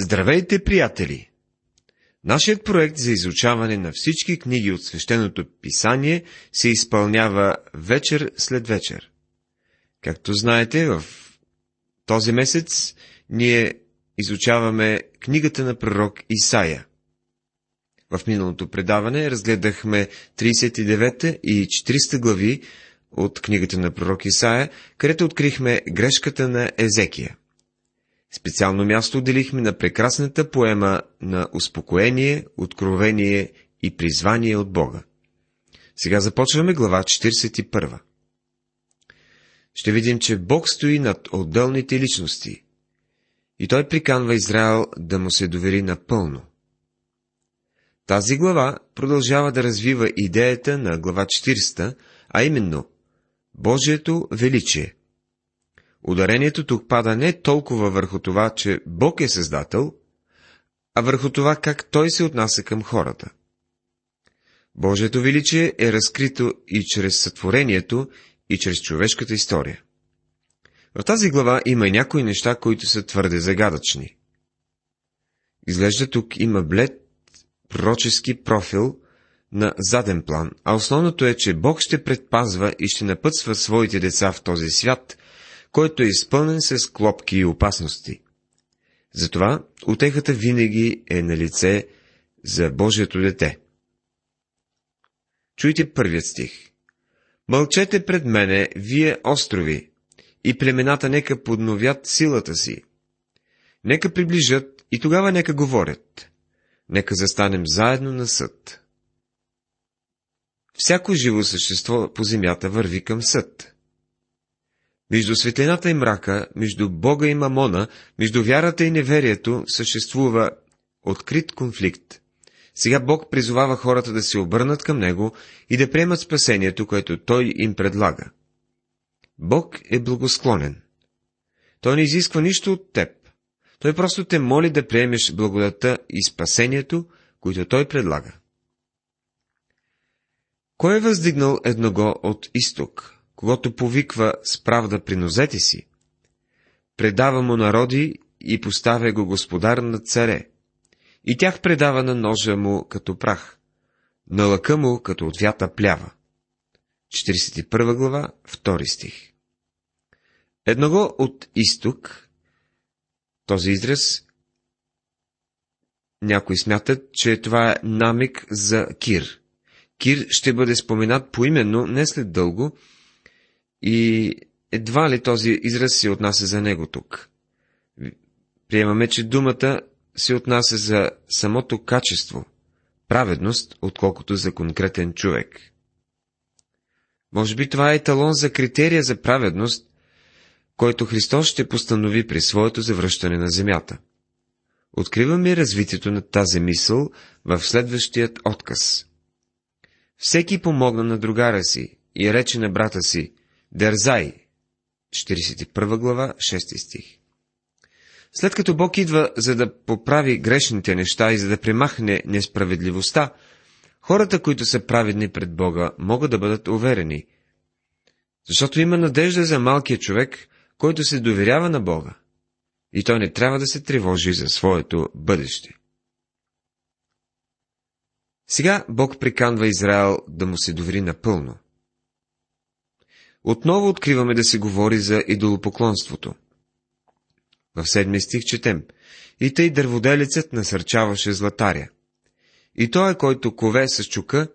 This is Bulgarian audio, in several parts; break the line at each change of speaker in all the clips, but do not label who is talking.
Здравейте, приятели! Нашият проект за изучаване на всички книги от свещеното писание се изпълнява вечер след вечер. Както знаете, в този месец ние изучаваме книгата на пророк Исаия. В миналото предаване разгледахме 39 и 40 глави от книгата на пророк Исаия, където открихме грешката на Езекия. Специално място отделихме на прекрасната поема на успокоение, откровение и призвание от Бога. Сега започваме глава 41. Ще видим, че Бог стои над отделните личности и той приканва Израел да му се довери напълно. Тази глава продължава да развива идеята на глава 40, а именно Божието величие – Ударението тук пада не толкова върху това, че Бог е създател, а върху това как Той се отнася към хората. Божието величие е разкрито и чрез сътворението, и чрез човешката история. В тази глава има и някои неща, които са твърде загадъчни. Изглежда тук има блед пророчески профил на заден план, а основното е, че Бог ще предпазва и ще напътства своите деца в този свят, който е изпълнен с клопки и опасности. Затова отехата винаги е на лице за Божието дете. Чуйте първият стих. Мълчете пред мене, вие острови, и племената нека подновят силата си. Нека приближат и тогава нека говорят. Нека застанем заедно на съд. Всяко живо същество по земята върви към съд. Между светлината и мрака, между Бога и Мамона, между вярата и неверието съществува открит конфликт. Сега Бог призовава хората да се обърнат към Него и да приемат спасението, което Той им предлага. Бог е благосклонен. Той не изисква нищо от теб. Той просто те моли да приемеш благодата и спасението, които Той предлага. Кой е въздигнал едного от изток? Когато повиква с правда при нозете си, предава му народи и поставя го господар на царе, и тях предава на ножа му като прах, на лъка му като от вята плява. 41 глава, 2 стих. Едного от изток, този израз, някои смятат, че това е намик за Кир. Кир ще бъде споменат поименно не след дълго, и едва ли този израз се отнася за него тук. Приемаме, че думата се отнася за самото качество, праведност, отколкото за конкретен човек. Може би това е талон за критерия за праведност, който Христос ще постанови при своето завръщане на земята. Откриваме развитието на тази мисъл в следващият отказ. Всеки помогна на другара си и рече на брата си, Дерзай, 41 глава, 6 стих. След като Бог идва, за да поправи грешните неща и за да премахне несправедливостта, хората, които са праведни пред Бога, могат да бъдат уверени. Защото има надежда за малкия човек, който се доверява на Бога. И той не трябва да се тревожи за своето бъдеще. Сега Бог приканва Израел да му се довери напълно отново откриваме да се говори за идолопоклонството. В седми стих четем. И тъй дърводелецът насърчаваше златаря. И той, който кове с чука,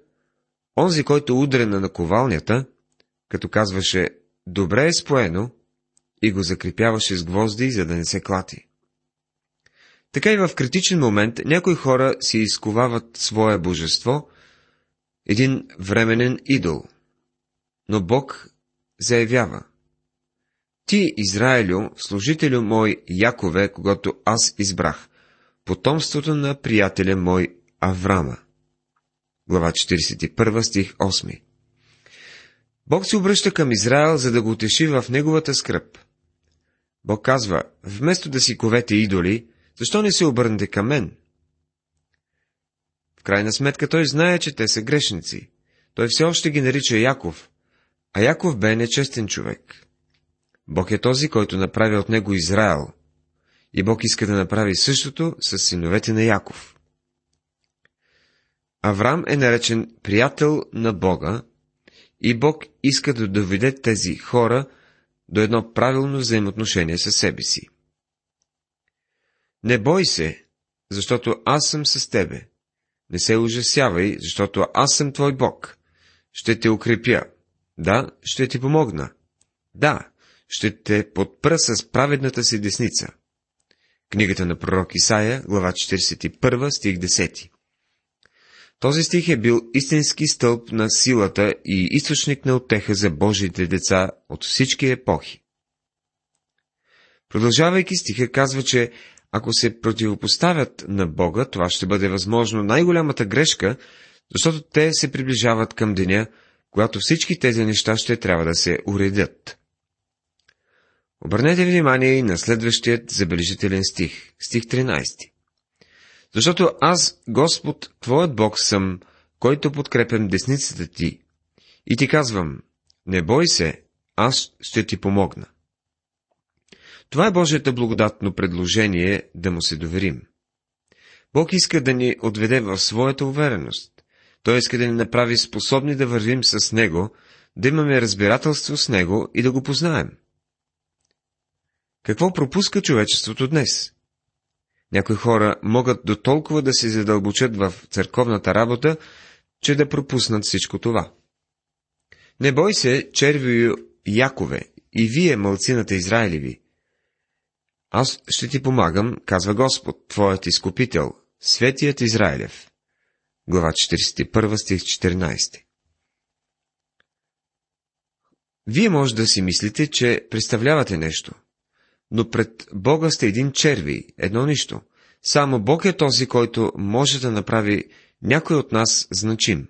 онзи, който удря на наковалнята, като казваше «Добре е споено», и го закрепяваше с гвозди, за да не се клати. Така и в критичен момент някои хора си изковават свое божество, един временен идол. Но Бог заявява Ти, Израилю, служителю мой Якове, когато аз избрах, потомството на приятеля мой Аврама. Глава 41, стих 8 Бог се обръща към Израел, за да го утеши в неговата скръп. Бог казва, вместо да си ковете идоли, защо не се обърнете към мен? В крайна сметка той знае, че те са грешници. Той все още ги нарича Яков, а Яков бе нечестен човек. Бог е този, който направи от него Израел. И Бог иска да направи същото с синовете на Яков. Авраам е наречен приятел на Бога и Бог иска да доведе тези хора до едно правилно взаимоотношение със себе си. Не бой се, защото аз съм с тебе. Не се ужасявай, защото аз съм твой Бог. Ще те укрепя. Да, ще ти помогна. Да, ще те подпра с праведната си десница. Книгата на пророк Исаия, глава 41, стих 10. Този стих е бил истински стълб на силата и източник на отеха за Божиите деца от всички епохи. Продължавайки стиха, казва, че ако се противопоставят на Бога, това ще бъде възможно най-голямата грешка, защото те се приближават към деня, когато всички тези неща ще трябва да се уредят. Обърнете внимание и на следващият забележителен стих, стих 13. Защото аз, Господ, Твоят Бог съм, който подкрепям десницата ти. И ти казвам, не бой се, аз ще ти помогна. Това е Божията благодатно предложение да му се доверим. Бог иска да ни отведе в своята увереност. Той иска да ни направи способни да вървим с Него, да имаме разбирателство с Него и да го познаем. Какво пропуска човечеството днес? Някои хора могат до толкова да се задълбочат в църковната работа, че да пропуснат всичко това. Не бой се, червио Якове, и вие, мълцината Израилеви. Аз ще ти помагам, казва Господ, твоят изкупител, светият Израилев. Глава 41, стих 14. Вие може да си мислите, че представлявате нещо – но пред Бога сте един черви, едно нищо. Само Бог е този, който може да направи някой от нас значим.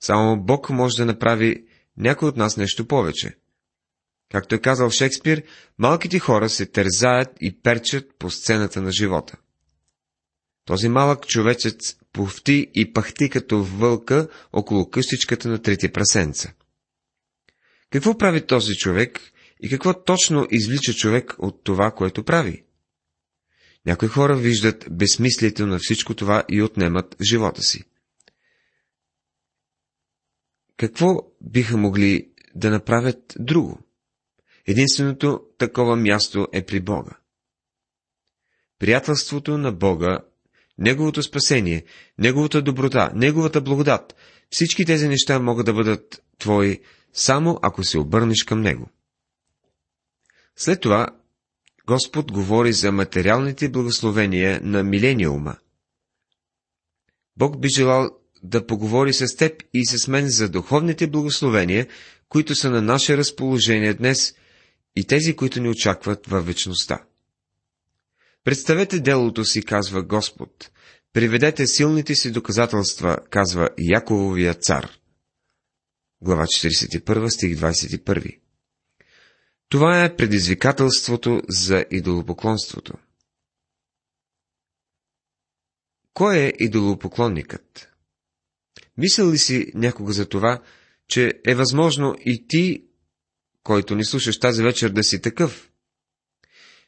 Само Бог може да направи някой от нас нещо повече. Както е казал Шекспир, малките хора се тързаят и перчат по сцената на живота. Този малък човечец повти и пахти като вълка около къщичката на трите прасенца. Какво прави този човек, и какво точно извлича човек от това, което прави? Някои хора виждат безсмислието на всичко това и отнемат живота си. Какво биха могли да направят друго? Единственото такова място е при Бога. Приятелството на Бога, Неговото спасение, Неговата доброта, Неговата благодат, всички тези неща могат да бъдат твои, само ако се обърнеш към Него. След това Господ говори за материалните благословения на милениума. Бог би желал да поговори с теб и с мен за духовните благословения, които са на наше разположение днес и тези, които ни очакват във вечността. Представете делото си, казва Господ. Приведете силните си доказателства, казва Якововия цар. Глава 41, стих 21. Това е предизвикателството за идолопоклонството. Кой е идолопоклонникът? Мисля ли си някога за това, че е възможно и ти, който ни слушаш тази вечер, да си такъв?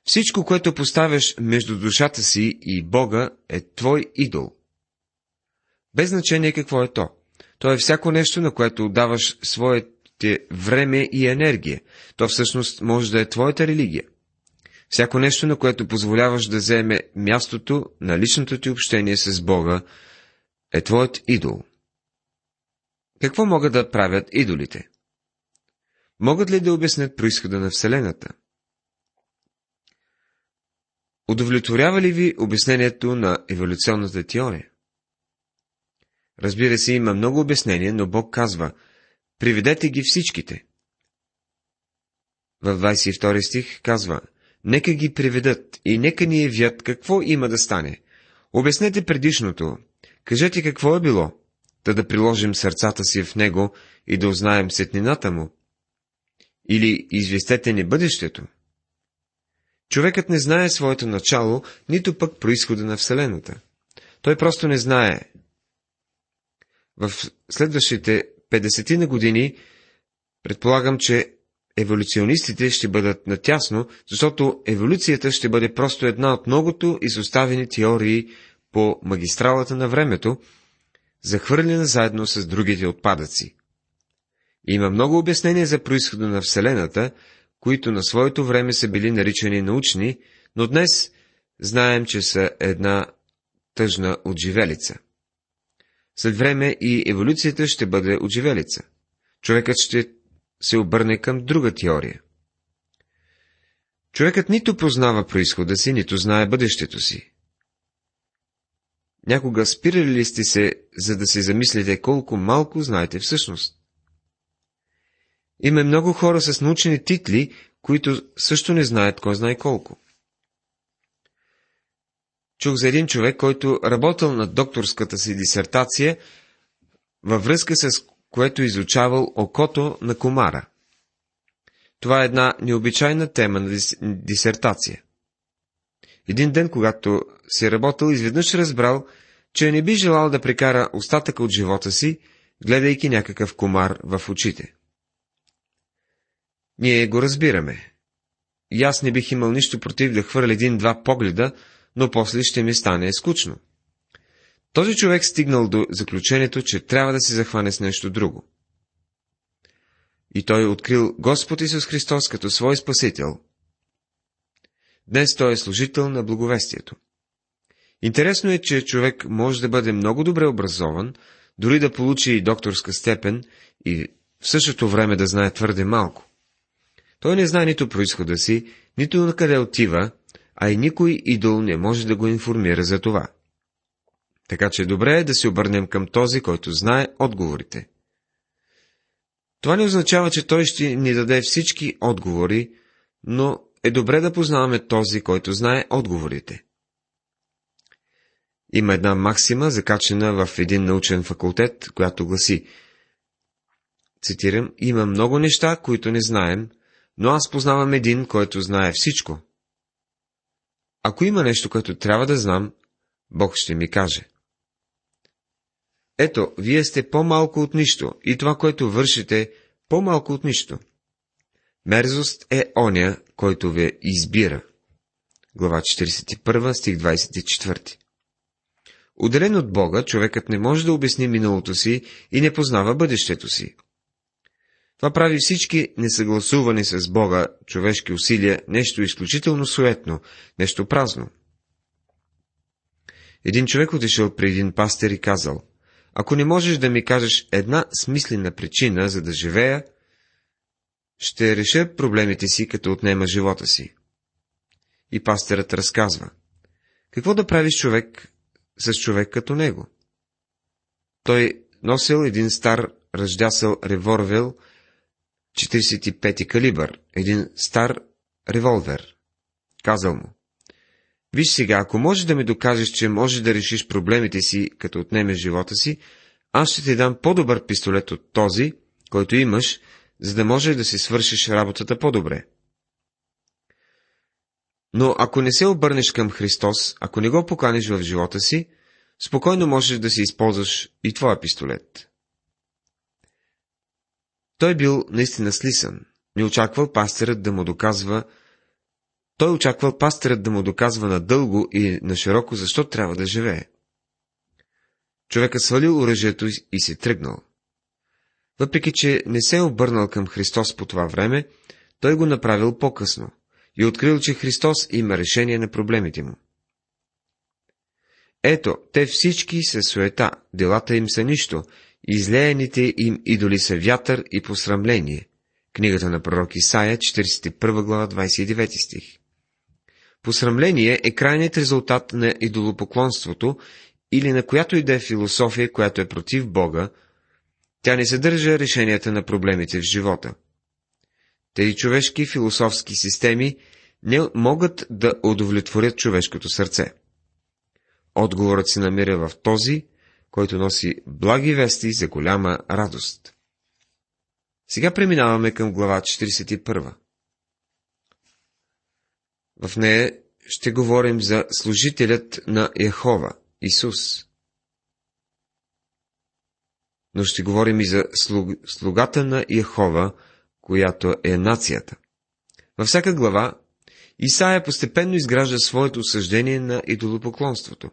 Всичко, което поставяш между душата си и Бога, е твой идол. Без значение какво е то. То е всяко нещо, на което отдаваш своят ти време и енергия. То всъщност може да е твоята религия. Всяко нещо, на което позволяваш да вземе мястото на личното ти общение с Бога, е твоят идол. Какво могат да правят идолите? Могат ли да обяснят происхода на Вселената? Удовлетворява ли ви обяснението на еволюционната теория? Разбира се, има много обяснения, но Бог казва – Приведете ги всичките. В 22 стих казва, Нека ги приведат и нека ни явят какво има да стане. Обяснете предишното, кажете какво е било, да да приложим сърцата си в него и да узнаем сетнината му. Или известете ни бъдещето. Човекът не знае своето начало, нито пък происхода на Вселената. Той просто не знае. В следващите 50 на години, предполагам, че еволюционистите ще бъдат натясно, защото еволюцията ще бъде просто една от многото изоставени теории по магистралата на времето, захвърлена заедно с другите отпадъци. Има много обяснения за происхода на Вселената, които на своето време са били наричани научни, но днес знаем, че са една тъжна отживелица. След време и еволюцията ще бъде отживелица. Човекът ще се обърне към друга теория. Човекът нито познава происхода си, нито знае бъдещето си. Някога спирали ли сте се, за да се замислите колко малко знаете всъщност? Има много хора с научни титли, които също не знаят кой знае колко. Чух за един човек, който работил на докторската си дисертация във връзка с което изучавал окото на комара. Това е една необичайна тема на дис... дисертация. Един ден, когато си работил, изведнъж разбрал, че не би желал да прекара остатъка от живота си, гледайки някакъв комар в очите. Ние го разбираме. И аз не бих имал нищо против да хвърля един-два погледа, но после ще ми стане скучно. Този човек стигнал до заключението, че трябва да се захване с нещо друго. И той открил Господ Исус Христос като свой Спасител. Днес той е служител на благовестието. Интересно е, че човек може да бъде много добре образован, дори да получи и докторска степен и в същото време да знае твърде малко. Той не знае нито происхода си, нито на къде отива, а и никой идол не може да го информира за това. Така че добре е да се обърнем към този, който знае отговорите. Това не означава, че той ще ни даде всички отговори, но е добре да познаваме този, който знае отговорите. Има една максима, закачена в един научен факултет, която гласи, цитирам, има много неща, които не знаем, но аз познавам един, който знае всичко. Ако има нещо, което трябва да знам, Бог ще ми каже. Ето, вие сте по-малко от нищо и това, което вършите, по-малко от нищо. Мерзост е оня, който ви избира. Глава 41, стих 24. Уделен от Бога, човекът не може да обясни миналото си и не познава бъдещето си. Това прави всички несъгласувани с Бога човешки усилия нещо изключително суетно, нещо празно. Един човек отишъл при един пастер и казал, ако не можеш да ми кажеш една смислена причина, за да живея, ще реша проблемите си, като отнема живота си. И пастерът разказва. Какво да правиш човек с човек като него? Той носил един стар ръждясъл револвер, 45 калибър, един стар револвер. Казал му. Виж сега, ако можеш да ми докажеш, че можеш да решиш проблемите си, като отнемеш живота си, аз ще ти дам по-добър пистолет от този, който имаш, за да можеш да си свършиш работата по-добре. Но ако не се обърнеш към Христос, ако не го поканиш в живота си, спокойно можеш да си използваш и твоя пистолет. Той бил наистина слисан. Не очаквал пастирът да му доказва, той очаквал пастирът да му доказва надълго и на широко, защо трябва да живее. Човекът свалил оръжието и се тръгнал. Въпреки, че не се е обърнал към Христос по това време, той го направил по-късно и открил, че Христос има решение на проблемите му. Ето, те всички са суета, делата им са нищо, излеяните им идоли са вятър и посрамление. Книгата на пророк Исаия, 41 глава, 29 стих. Посрамление е крайният резултат на идолопоклонството или на която и да е философия, която е против Бога, тя не съдържа решенията на проблемите в живота. Тези човешки философски системи не могат да удовлетворят човешкото сърце. Отговорът се намира в този, който носи благи вести за голяма радост. Сега преминаваме към глава 41. В нея ще говорим за служителят на Яхова, Исус. Но ще говорим и за слуг, слугата на Яхова, която е нацията. Във всяка глава Исаия постепенно изгражда своето осъждение на идолопоклонството.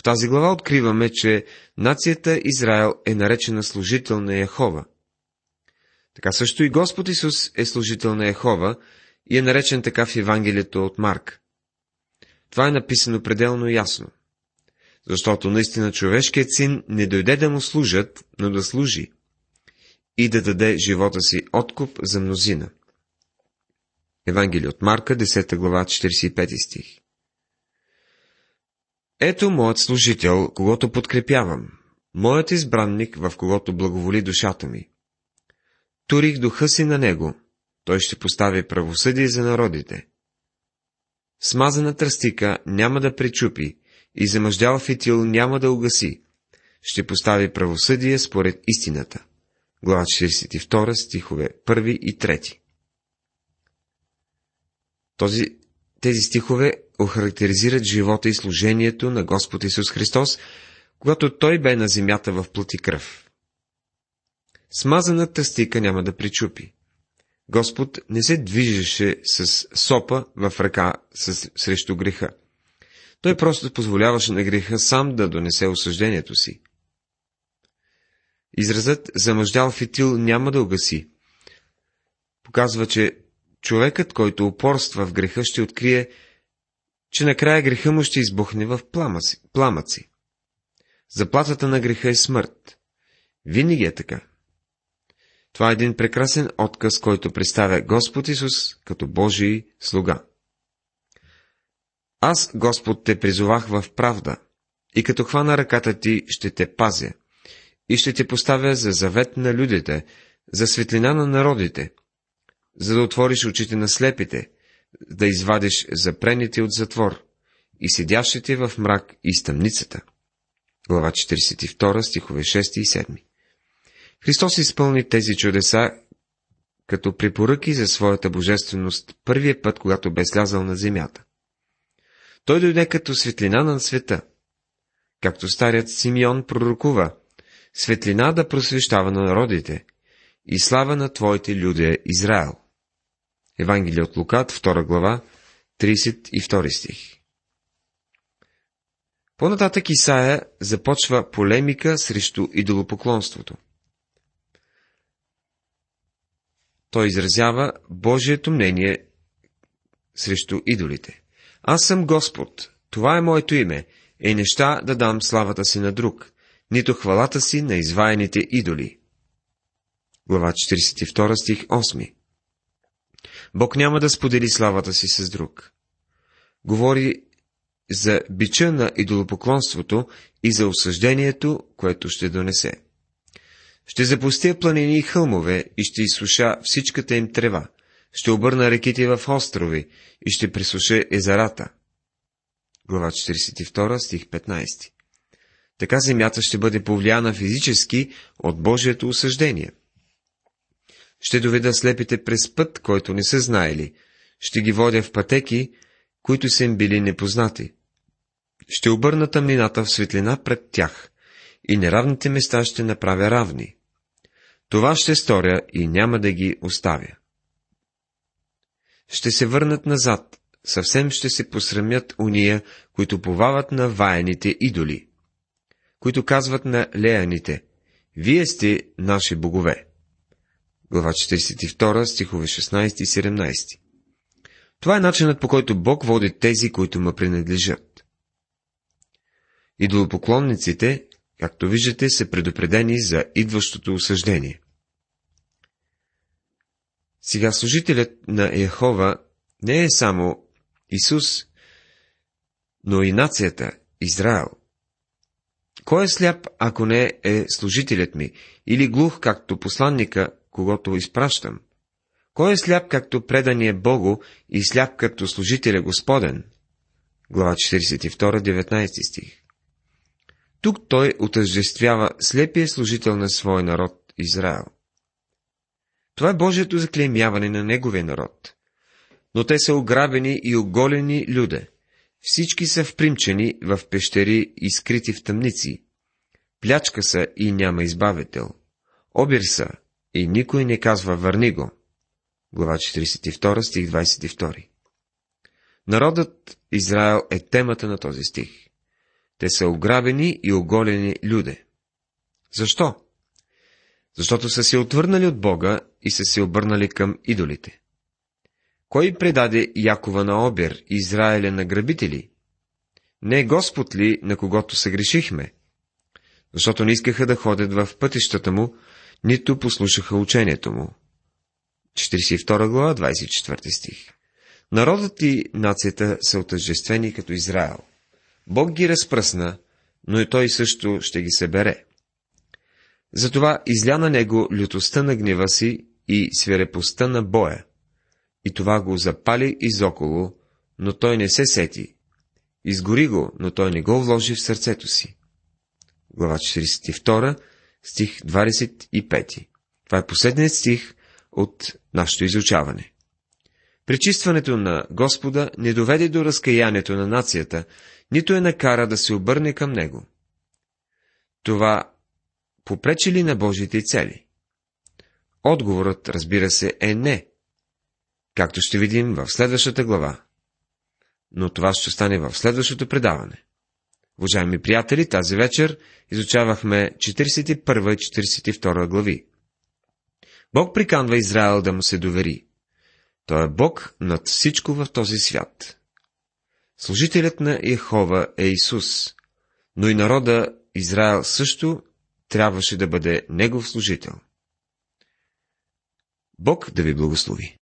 В тази глава откриваме, че нацията Израел е наречена служител на Яхова. Така също и Господ Исус е служител на Яхова и е наречен така в Евангелието от Марк. Това е написано пределно ясно. Защото наистина човешкият син не дойде да му служат, но да служи и да даде живота си откуп за мнозина. Евангелие от Марка, 10 глава, 45 стих. Ето моят служител, когато подкрепявам, моят избранник, в когото благоволи душата ми. Турих духа си на него, той ще постави правосъдие за народите. Смазана тръстика няма да пречупи и замъждял фитил няма да угаси. Ще постави правосъдие според истината. Глава 42, стихове 1 и 3. Този, тези стихове охарактеризират живота и служението на Господ Исус Христос, когато Той бе на земята в плът и кръв. Смазаната стика няма да причупи. Господ не се движеше с сопа в ръка с, срещу греха. Той просто позволяваше на греха сам да донесе осъждението си. Изразът замъждал фитил няма да угаси. Показва, че човекът, който упорства в греха, ще открие, че накрая греха му ще избухне в пламъци. Заплатата на греха е смърт. Винаги е така. Това е един прекрасен отказ, който представя Господ Исус като Божий слуга. Аз, Господ, те призовах в правда, и като хвана ръката ти, ще те пазя, и ще те поставя за завет на людите, за светлина на народите, за да отвориш очите на слепите, да извадиш запрените от затвор и седящите в мрак и стъмницата. Глава 42, стихове 6 и 7. Христос изпълни тези чудеса като препоръки за своята божественост първия път, когато бе слязал на земята. Той дойде като светлина на света. Както старият Симеон пророкува, светлина да просвещава на народите и слава на Твоите люди Израел. Евангелие от Лукат, 2 глава, 32 стих. По-нататък Исаия започва полемика срещу идолопоклонството. Той изразява Божието мнение срещу идолите. Аз съм Господ, това е моето име, и неща да дам славата си на друг, нито хвалата си на изваяните идоли. Глава 42 стих 8 Бог няма да сподели славата си с друг. Говори за бича на идолопоклонството и за осъждението, което ще донесе. Ще запустя планини и хълмове и ще изсуша всичката им трева. Ще обърна реките в острови и ще присуша езерата. Глава 42, стих 15. Така земята ще бъде повлияна физически от Божието осъждение. Ще доведа слепите през път, който не са знаели. Ще ги водя в пътеки, които са им били непознати. Ще обърна тъмнината в светлина пред тях и неравните места ще направя равни. Това ще сторя и няма да ги оставя. Ще се върнат назад, съвсем ще се посрамят уния, които повават на ваяните идоли, които казват на леяните, вие сте наши богове. Глава 42, стихове 16 и 17. Това е начинът по който Бог води тези, които му принадлежат. Идолопоклонниците както виждате, са предупредени за идващото осъждение. Сега служителят на Яхова не е само Исус, но и нацията Израел. Кой е сляп, ако не е служителят ми, или глух, както посланника, когато изпращам? Кой е сляп, както предание Богу и сляп, като служителя Господен? Глава 42, 19 стих. Тук той отъждествява слепия служител на своя народ Израел. Това е Божието заклеймяване на неговия народ. Но те са ограбени и оголени люде. Всички са впримчени в пещери и скрити в тъмници. Плячка са и няма избавител. Обир са и никой не казва върни го. глава 42, стих 22. Народът Израел е темата на този стих. Те са ограбени и оголени люде. Защо? Защото са се отвърнали от Бога и са се обърнали към идолите. Кой предаде Якова на Обер и Израиля на грабители? Не Господ ли, на когото се грешихме? Защото не искаха да ходят в пътищата му, нито послушаха учението му. 42 глава, 24 стих Народът и нацията са отъждествени като Израел. Бог ги разпръсна, но и той също ще ги събере. Затова изля на него лютостта на гнева си и свирепостта на боя. И това го запали изоколо, но той не се сети. Изгори го, но той не го вложи в сърцето си. Глава 42, стих 25. Това е последният стих от нашето изучаване. Пречистването на Господа не доведе до разкаянието на нацията, нито е накара да се обърне към Него. Това попречи ли на Божите цели? Отговорът, разбира се, е не, както ще видим в следващата глава. Но това ще стане в следващото предаване. Уважаеми приятели, тази вечер изучавахме 41 и 42 глави. Бог приканва Израел да му се довери. Той е Бог над всичко в този свят. Служителят на Йехова е Исус, но и народа Израел също трябваше да бъде негов служител. Бог да ви благослови.